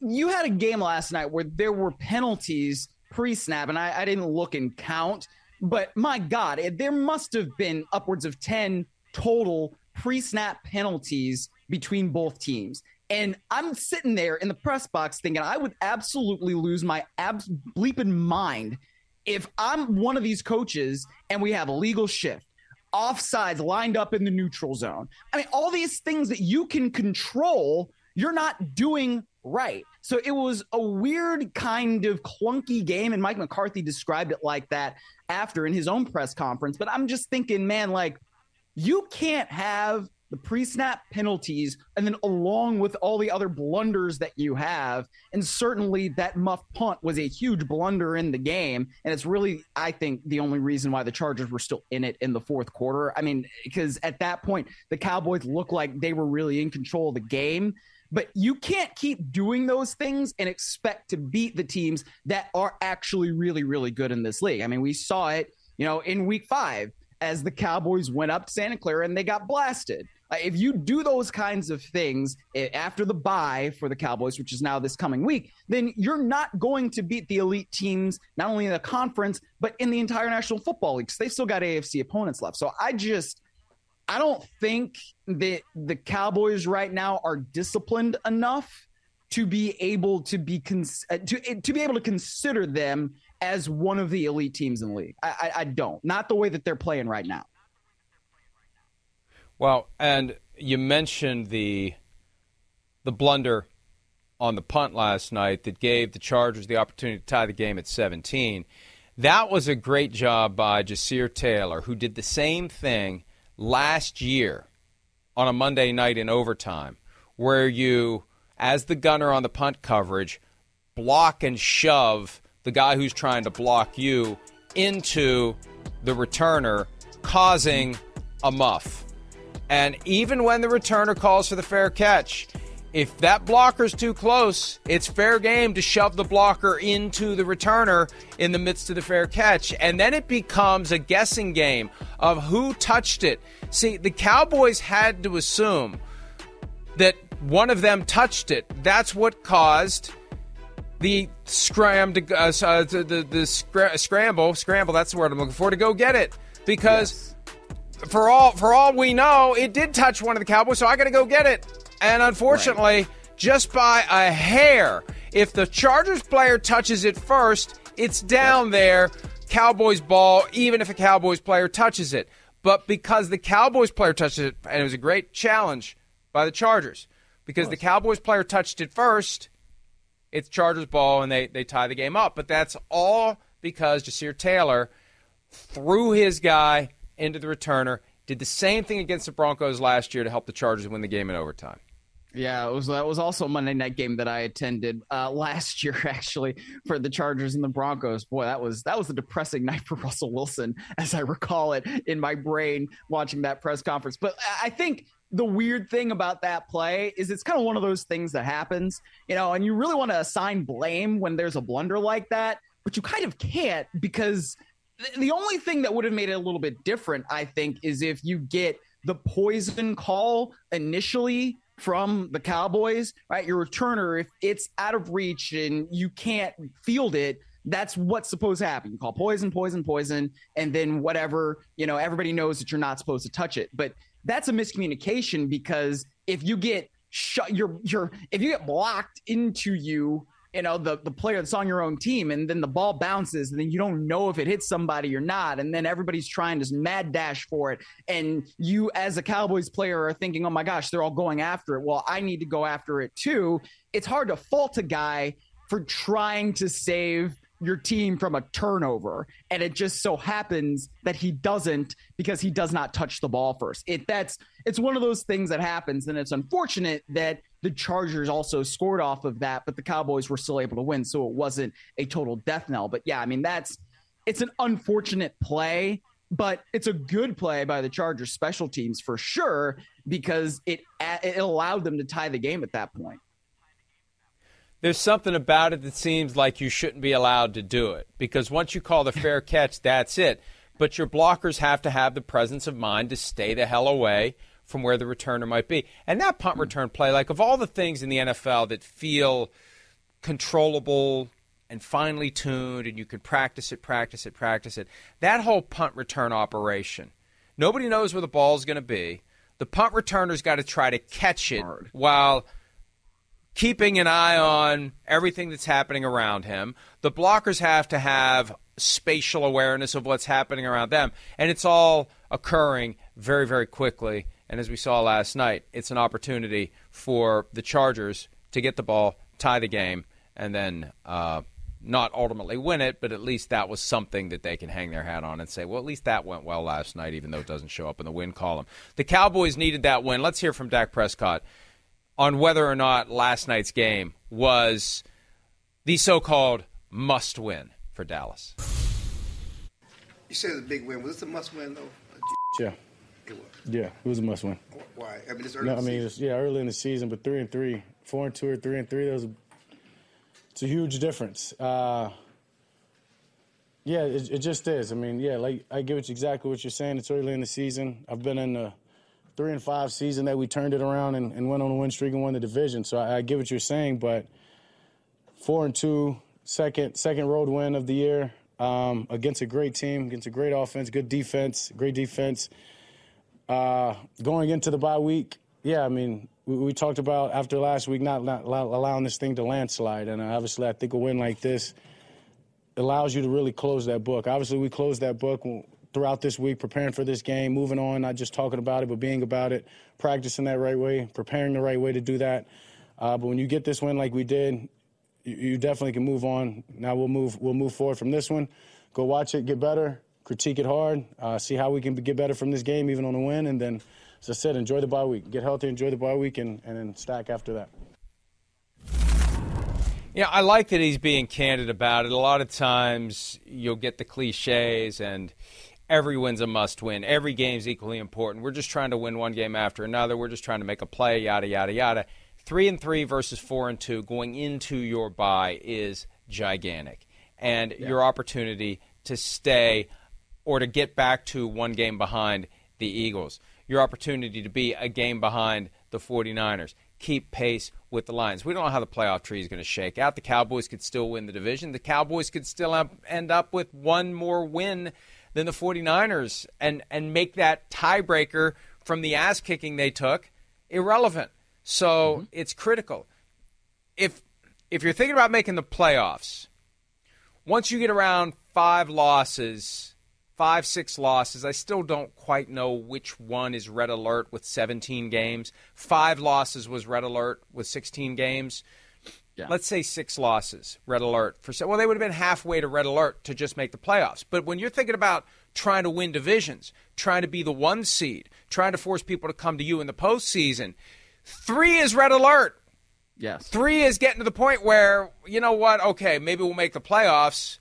you had a game last night where there were penalties pre-snap, and I, I didn't look and count, but my God, it, there must have been upwards of 10 total pre-snap penalties between both teams. And I'm sitting there in the press box thinking I would absolutely lose my abs bleeping mind if I'm one of these coaches and we have a legal shift, offsides lined up in the neutral zone, I mean, all these things that you can control, you're not doing right. So it was a weird kind of clunky game. And Mike McCarthy described it like that after in his own press conference. But I'm just thinking, man, like, you can't have the pre-snap penalties, and then along with all the other blunders that you have, and certainly that muff punt was a huge blunder in the game, and it's really, I think, the only reason why the Chargers were still in it in the fourth quarter. I mean, because at that point the Cowboys looked like they were really in control of the game. But you can't keep doing those things and expect to beat the teams that are actually really, really good in this league. I mean, we saw it, you know, in week five as the Cowboys went up to Santa Clara and they got blasted. If you do those kinds of things eh, after the bye for the Cowboys, which is now this coming week, then you're not going to beat the elite teams, not only in the conference, but in the entire National Football League. because they've still got AFC opponents left. So I just, I don't think that the Cowboys right now are disciplined enough to be able to be cons- eh, to eh, to be able to consider them as one of the elite teams in the league. I, I, I don't. Not the way that they're playing right now. Well, and you mentioned the the blunder on the punt last night that gave the Chargers the opportunity to tie the game at 17. That was a great job by Ja'Sir Taylor, who did the same thing last year on a Monday night in overtime, where you, as the gunner on the punt coverage, block and shove the guy who's trying to block you into the returner, causing a muff. And even when the returner calls for the fair catch, if that blocker's too close, it's fair game to shove the blocker into the returner in the midst of the fair catch. And then it becomes a guessing game of who touched it. See, the Cowboys had to assume that one of them touched it. That's what caused the scram to uh, uh the the, the scra- scramble scramble. That's the word I'm looking for to go get it because. Yes for all for all we know, it did touch one of the Cowboys, so I got to go get it. And unfortunately, right. just by a hair, if the Chargers player touches it first, it's down there. Cowboys ball, even if a Cowboys player touches it. But because the Cowboys player touched it, and it was a great challenge by the Chargers, because the Cowboys player touched it first, it's Chargers ball, and they, they tie the game up. But that's all because Ja'Sir Taylor threw his guy into the returner, did the same thing against the Broncos last year to help the Chargers win the game in overtime. Yeah, it was that was also a Monday night game that I attended uh, (laughs) last year, actually, for the Chargers and the Broncos. Boy, that was that was a depressing (laughs) night for Russell Wilson, as I recall it in my brain watching that press conference. But I think the weird thing about that play is it's kind of one of those things that happens, you know, and you really want to assign blame when there's a blunder like that, but you kind of can't because the only thing that would have made it a little bit different, I think, is if you get the poison call initially from the Cowboys, right? Your returner, if it's out of reach and you can't field it, that's what's supposed to happen. You call poison, poison, poison, and then whatever, you know, everybody knows that you're not supposed to touch it. But that's a miscommunication because if you get shut, you're, you're, if you get blocked into you you know the the player that's on your own team and then the ball bounces and then you don't know if it hits somebody or not. And then everybody's trying to mad dash for it. And you as a cowboys player are thinking oh my gosh they're all going after it. Well i need to go after it too. It's hard to fault a guy for trying to save your team from a turnover and it just so happens that he doesn't because he does not touch the ball first it that's it's one of those things that happens and it's unfortunate that the Chargers also scored off of that, but the Cowboys were still able to win. So it wasn't a total death knell. But yeah, I mean, that's it's an unfortunate play, but it's a good play by the Chargers special teams for sure because it it allowed them to tie the game at that point. There's something about it that seems like you shouldn't be allowed to do it because once you call the (laughs) fair catch, that's it. But your blockers have to have the presence of mind to stay the hell away from where the returner might be. And that punt hmm. return play, like of all the things in the NFL that feel controllable and finely tuned and you can practice it, practice it, practice it, that whole punt return operation, nobody knows where the ball is going to be. The punt returner's got to try to catch it Hard. while keeping an eye on everything that's happening around him. The blockers have to have spatial awareness of what's happening around them. And it's all occurring very, very quickly and as we saw last night, it's an opportunity for the Chargers to get the ball, tie the game, and then uh, not ultimately win it, but at least that was something that they can hang their hat on and say, well, at least that went well last night, even though it doesn't show up in the win column. The Cowboys needed that win. Let's hear from Dak Prescott on whether or not last night's game was the so called must win for Dallas. You said it's a big win. Was this a must win, though? Yeah. It was. Yeah, it was a must win. Why? I mean, it's early. No, I mean, it's, yeah, early in the season, but three and three, four and two, or three and three. That was a, it's a huge difference. Uh, yeah, it, it, just is. I mean, yeah, like I get what, exactly what you're saying. It's early in the season. I've been in the three and five season that we turned it around and, and went on a win streak and won the division. So I, I get what you're saying, but four and two, second second road win of the year um, against a great team, against a great offense, good defense, great defense. Uh, going into the bye week, yeah, I mean, we, we, talked about after last week not, not allowing this thing to landslide, and obviously, I think a win like this allows you to really close that book. Obviously, we closed that book throughout this week, preparing for this game, moving on, not just talking about it, but being about it, practicing that right way, preparing the right way to do that. Uh, but when you get this win like we did, you, you definitely can move on. Now we'll move we'll move forward from this one. Go watch it, get better, critique it hard, uh, see how we can get better from this game, even on a win, and then, as I said, enjoy the bye week, get healthy, enjoy the bye week, and, and then stack after that. Yeah, I like that he's being candid about it. A lot of times you'll get the cliches and every win's a must win. Every game's equally important. We're just trying to win one game after another. We're just trying to make a play, yada, yada, yada. Three and three versus four and two going into your bye is gigantic. And yeah. your opportunity to stay or to get back to one game behind the Eagles. Your opportunity to be a game behind the 49ers. Keep pace with the Lions. We don't know how the playoff tree is going to shake out. The Cowboys could still win the division. The Cowboys could still end up with one more win than the 49ers and, and make that tiebreaker from the ass kicking they took irrelevant. So mm-hmm. it's critical. If if you're thinking about making the playoffs, once you get around five losses, five, six losses. I still don't quite know which one is red alert with 17 games. Five losses was red alert with 16 games. Yeah. Let's say six losses, red alert. For well, they would have been halfway to red alert to just make the playoffs. But when you're thinking about trying to win divisions, trying to be the one seed, trying to force people to come to you in the postseason, three is red alert. Yes. Three is getting to the point where, you know what, okay, maybe we'll make the playoffs.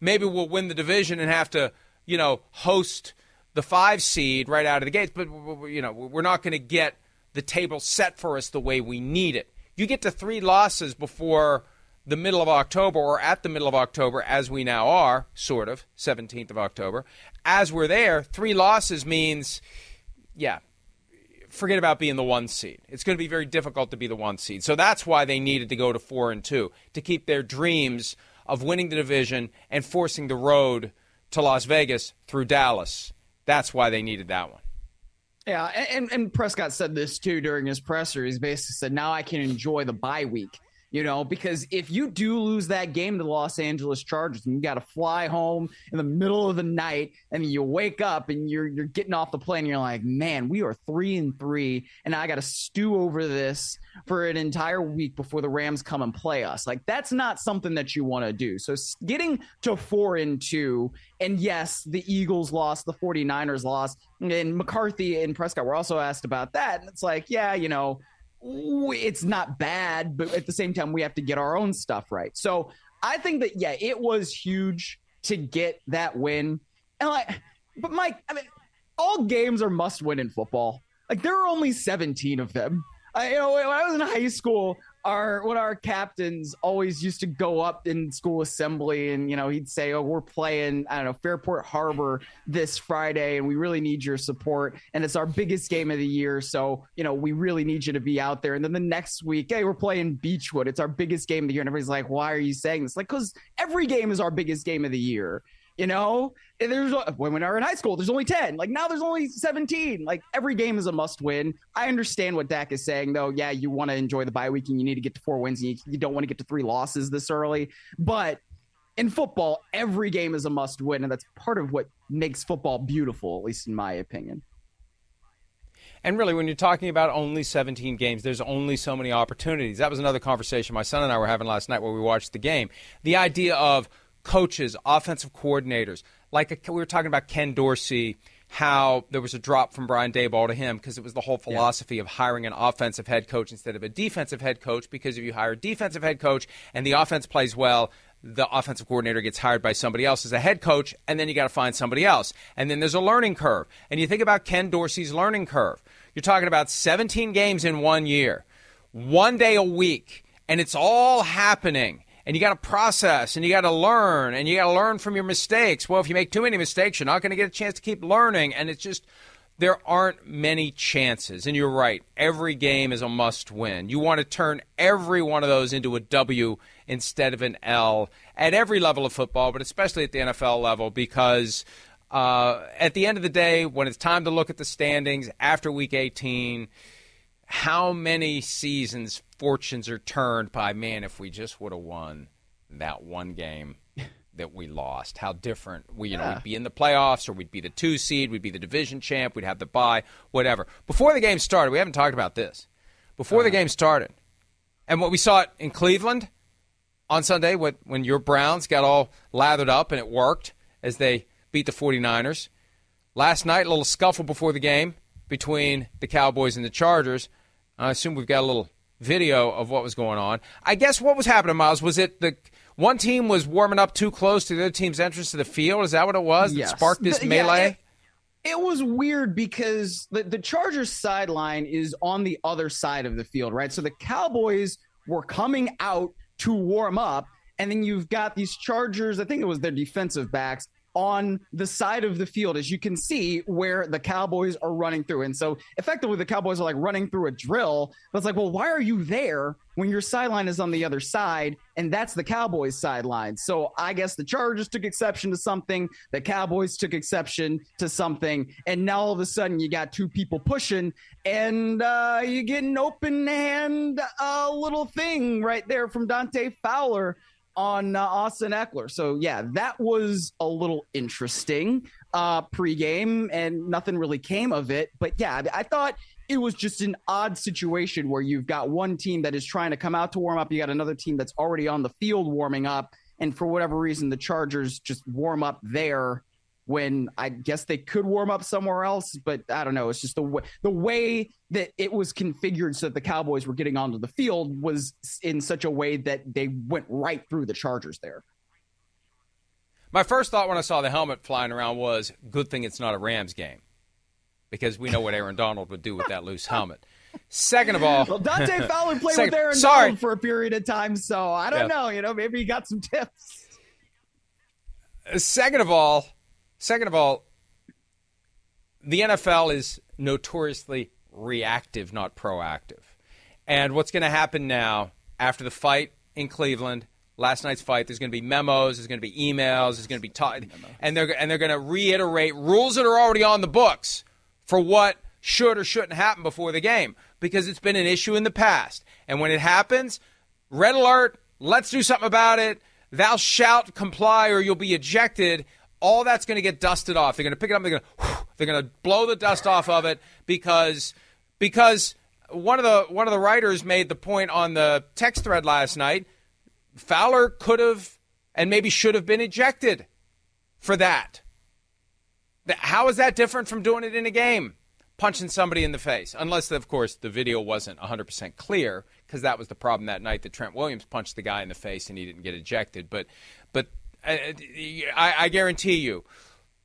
Maybe we'll win the division and have to, you know, host the five seed right out of the gates. But, you know, we're not going to get the table set for us the way we need it. You get to three losses before the middle of October or at the middle of October, as we now are, sort of, 17th of October. As we're there, three losses means, yeah, forget about being the one seed. It's going to be very difficult to be the one seed. So that's why they needed to go to four and two to keep their dreams of winning the division and forcing the road to Las Vegas through Dallas. That's why they needed that one. Yeah, and, and Prescott said this too during his presser. He's basically said, "Now I can enjoy the bye week." You know, because if you do lose that game to the Los Angeles Chargers and you got to fly home in the middle of the night and you wake up and you're you're getting off the plane and you're like, man, we are three and three and I got to stew over this for an entire week before the Rams come and play us. Like that's not something that you want to do. So getting to four and two, and yes, the Eagles lost, the 49ers lost, and McCarthy and Prescott were also asked about that. And it's like, yeah, you know, it's not bad, but at the same time, we have to get our own stuff right. So I think that yeah, it was huge to get that win. And like, but Mike, I mean, all games are must win in football. Like there are only 17 of them. I, you know, when I was in high school, our of our captains always used to go up in school assembly and you know he'd say oh we're playing i don't know fairport harbor this friday and we really need your support and it's our biggest game of the year. So you know we really need you to be out there. And then the next week hey we're playing beechwood. It's our biggest game of the year. And everybody's like why are you saying this? Like because every game is our biggest game of the year you know, there's when we were in high school, there's only 10. Like now there's only 17. Like every game is a must win. I understand what Dak is saying, though. Yeah, you want to enjoy the bye week and you need to get to four wins and you, you don't want to get to three losses this early. But in football, every game is a must win. And that's part of what makes football beautiful, at least in my opinion. And really, when you're talking about only 17 games, there's only so many opportunities. That was another conversation my son and I were having last night where we watched the game. The idea of coaches, offensive coordinators. Like we were talking about Ken Dorsey, how there was a drop from Brian Daboll to him because it was the whole philosophy yeah. of hiring an offensive head coach instead of a defensive head coach. Because if you hire a defensive head coach and the offense plays well, the offensive coordinator gets hired by somebody else as a head coach, and then you got to find somebody else. And then there's a learning curve. And you think about Ken Dorsey's learning curve. You're talking about 17 games in one year, one day a week, and it's all happening and you got to process and you got to learn and you got to learn from your mistakes. Well, if you make too many mistakes, you're not going to get a chance to keep learning. And it's just, there aren't many chances. And you're right. Every game is a must win. You want to turn every one of those into a W instead of an L at every level of football, but especially at the NFL level because. Uh, at the end of the day, when it's time to look at the standings after week 18, how many seasons fortunes are turned by man if we just would have won that one game (laughs) that we lost how different we you yeah. know we'd be in the playoffs or we'd be the two seed we'd be the division champ we'd have the bye whatever before the game started we haven't talked about this before uh the uh-huh. game started and what we saw it in cleveland on sunday when, when your browns got all lathered up and it worked as they beat the 49ers last night a little scuffle before the game between the cowboys and the chargers i assume we've got a little video of what was going on. I guess what was happening, Miles, was it the one team was warming up too close to the other team's entrance to the field? Is that what it was yes. that sparked this the, melee? Yeah, it, it was weird because the, the Chargers sideline is on the other side of the field, right? So the Cowboys were coming out to warm up, and then you've got these Chargers, I think it was their defensive backs, on the side of the field, as you can see, where the Cowboys are running through. And so effectively, the Cowboys are like running through a drill. But it's like, well, why are you there when your sideline is on the other side? And that's the Cowboys' sideline. So I guess the Chargers took exception to something, the Cowboys took exception to something. And now all of a sudden, you got two people pushing, and uh, you get an open hand uh, little thing right there from Dante Fowler on uh, Austin Ekeler. So yeah, that was a little interesting uh, pregame, and nothing really came of it. But yeah, I thought it was just an odd situation where you've got one team that is trying to come out to warm up, you got another team that's already on the field warming up, and for whatever reason, the Chargers just warm up there when I guess they could warm up somewhere else, but I don't know. It's just the way the way that it was configured so that the Cowboys were getting onto the field was in such a way that they went right through the Chargers there. My first thought when I saw the helmet flying around was, good thing it's not a Rams game. Because we know what Aaron Donald would do with that loose helmet. Second of all, well, Dante (laughs) Fowler played second, with Aaron sorry. Donald for a period of time, so I don't yeah. know. You know, maybe he got some tips. Second of all, second of all, the NFL is notoriously reactive, not proactive. And what's going to happen now after the fight in Cleveland last night's fight. There's going to be memos. There's going to be emails. There's going to be and they're and they're going to reiterate rules that are already on the books for what should or shouldn't happen before the game because it's been an issue in the past. And when it happens, red alert. Let's do something about it. Thou shalt comply, or you'll be ejected. All that's going to get dusted off. They're going to pick it up. They're going to they're going to blow the dust off of it because because one of the one of the writers made the point on the text thread last night Fowler could have and maybe should have been ejected for that. How is that different from doing it in a game? Punching somebody in the face. Unless, of course, the video wasn't 100% clear, because that was the problem that night that Trent Williams punched the guy in the face and he didn't get ejected. But, I, I guarantee you,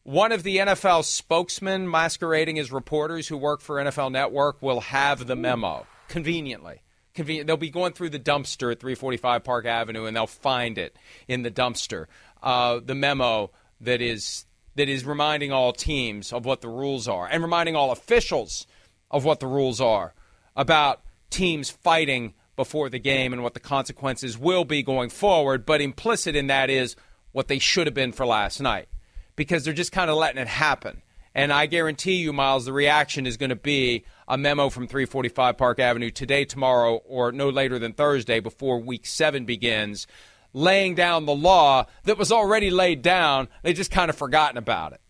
one of the NFL spokesmen masquerading as reporters who work for NFL Network will have the memo conveniently convenient. They'll be going through the dumpster at 345 Park Avenue, and they'll find it in the dumpster. Uh, the memo that is that is reminding all teams of what the rules are, and reminding all officials of what the rules are about teams fighting before the game and what the consequences will be going forward. But implicit in that is what they should have been for last night, because they're just kind of letting it happen. And I guarantee you, Miles, the reaction is going to be a memo from 345 Park Avenue today, tomorrow, or no later than Thursday before week seven begins, laying down the law that was already laid down. They just kind of forgotten about it.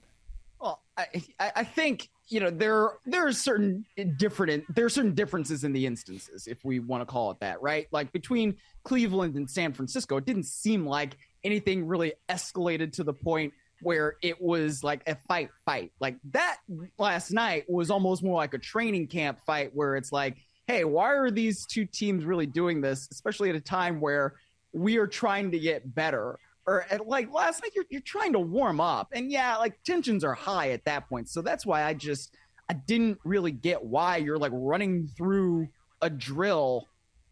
Well, I, I think you know there there are certain different there are certain differences in the instances if we want to call it that right like between cleveland and san francisco it didn't seem like anything really escalated to the point where it was like a fight fight. Like that last night was almost more like a training camp fight where it's like, hey, why are these two teams really doing this, especially at a time where we are trying to get better? Or at, like last night, you're, you're trying to warm up. And yeah, like tensions are high at that point. So that's why I just, I didn't really get why you're like running through a drill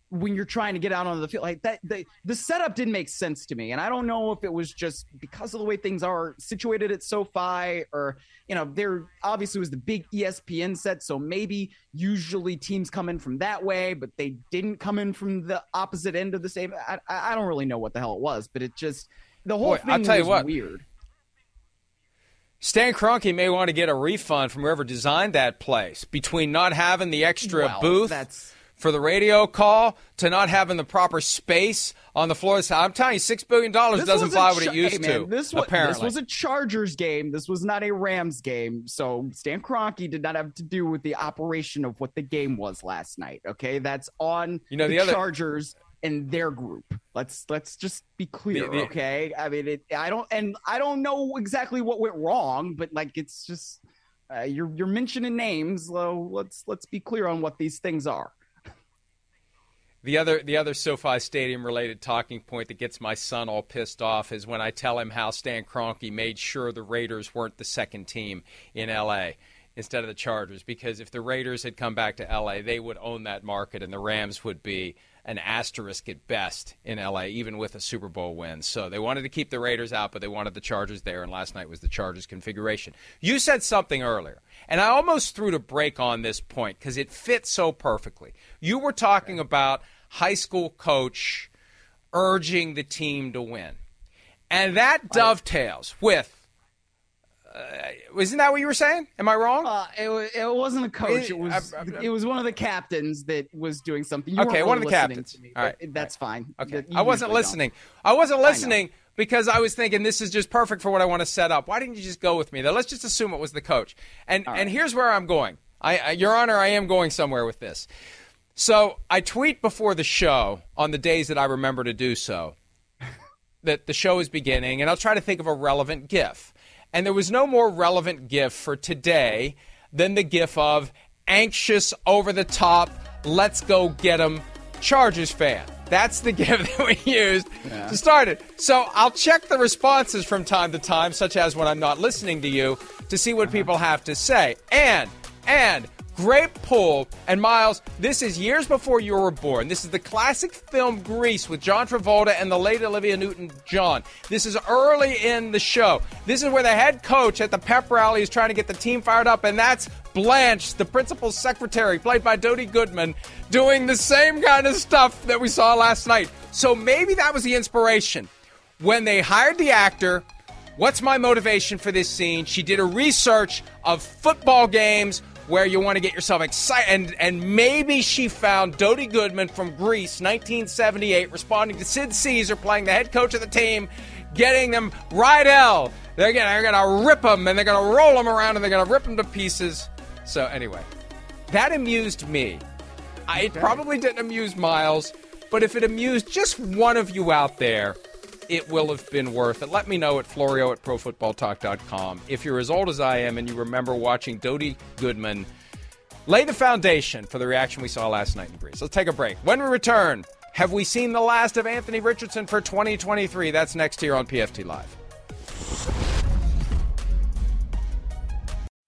when you're trying to get out on the field like that the, the setup didn't make sense to me. And i don't know if it was just because of the way things are situated at sofi or you know there obviously was the big espn set so maybe usually teams come in from that way but they didn't come in from the opposite end of the same i, I don't really know what the hell it was but it just the whole Boy, thing I'll tell you what, weird. Stan Kroenke may want to get a refund from whoever designed that place between not having the extra well, booth that's for the radio call to not having the proper space on the floor. I'm telling you, six billion dollars doesn't buy what it used hey, man, to. This was, apparently, this was a Chargers game. This was not a Rams game. So Stan Kroenke did not have to do with the operation of what the game was last night. Okay, that's on you know the, the other, Chargers and their group. Let's let's just be clear, the, the, okay? I mean, it, I don't and I don't know exactly what went wrong, but like it's just uh, you're you're mentioning names. So let's let's be clear on what these things are. The other the other SoFi Stadium related talking point that gets my son all pissed off is when I tell him how Stan Kroenke made sure the Raiders weren't the second team in LA instead of the Chargers because if the Raiders had come back to LA, they would own that market and the Rams would be an asterisk at best in LA, even with a Super Bowl win. So they wanted to keep the Raiders out, but they wanted the Chargers there, and last night was the Chargers configuration. You said something earlier, and I almost threw to break on this point because it fits so perfectly. You were talking about high school coach urging the team to win. And that dovetails with uh, isn't that what you were saying? Am I wrong? Uh, it, it wasn't a coach. It was I, I, it was one of the captains that was doing something. You okay, one of the captains. Me, All right, that's right. fine. Okay, I wasn't listening. Don't. I wasn't listening I because I was thinking this is just perfect for what I want to set up. Why didn't you just go with me? Though let's just assume it was the coach. And and here's where I'm going. I, I, Your Honor, I am going somewhere with this. So I tweet before the show on the days that I remember to do so that the show is beginning, and I'll try to think of a relevant GIF. And there was no more relevant GIF for today than the GIF of anxious, over the top, let's go get 'em Chargers fan. That's the (laughs) GIF that we used yeah. to start it. So I'll check the responses from time to time, such as when I'm not listening to you, to see what uh-huh. people have to say. And, and, Great pull. And Miles, this is years before you were born. This is the classic film Grease with John Travolta and the late Olivia Newton John. This is early in the show. This is where the head coach at the pep rally is trying to get the team fired up, and that's Blanche, the principal secretary, played by Dody Goodman, doing the same kind of stuff that we saw last night. So maybe that was the inspiration. When they hired the actor, what's my motivation for this scene? She did a research of football games where you want to get yourself excited. And, and maybe she found Dody Goodman from Grease, 1978, responding to Sid Caesar playing the head coach of the team, getting them Rydell. They're gonna, they're gonna rip them and they're gonna roll them around and they're gonna rip them to pieces. So anyway, that amused me. Okay. It probably didn't amuse Miles, but if it amused just one of you out there, it will have been worth it. Let me know at Florio at ProFootballTalk.com. If you're as old as I am and you remember watching Dody Goodman lay the foundation for the reaction we saw last night in Grease. Let's take a break. When we return, have we seen the last of Anthony Richardson for 2023? That's next here on PFT Live.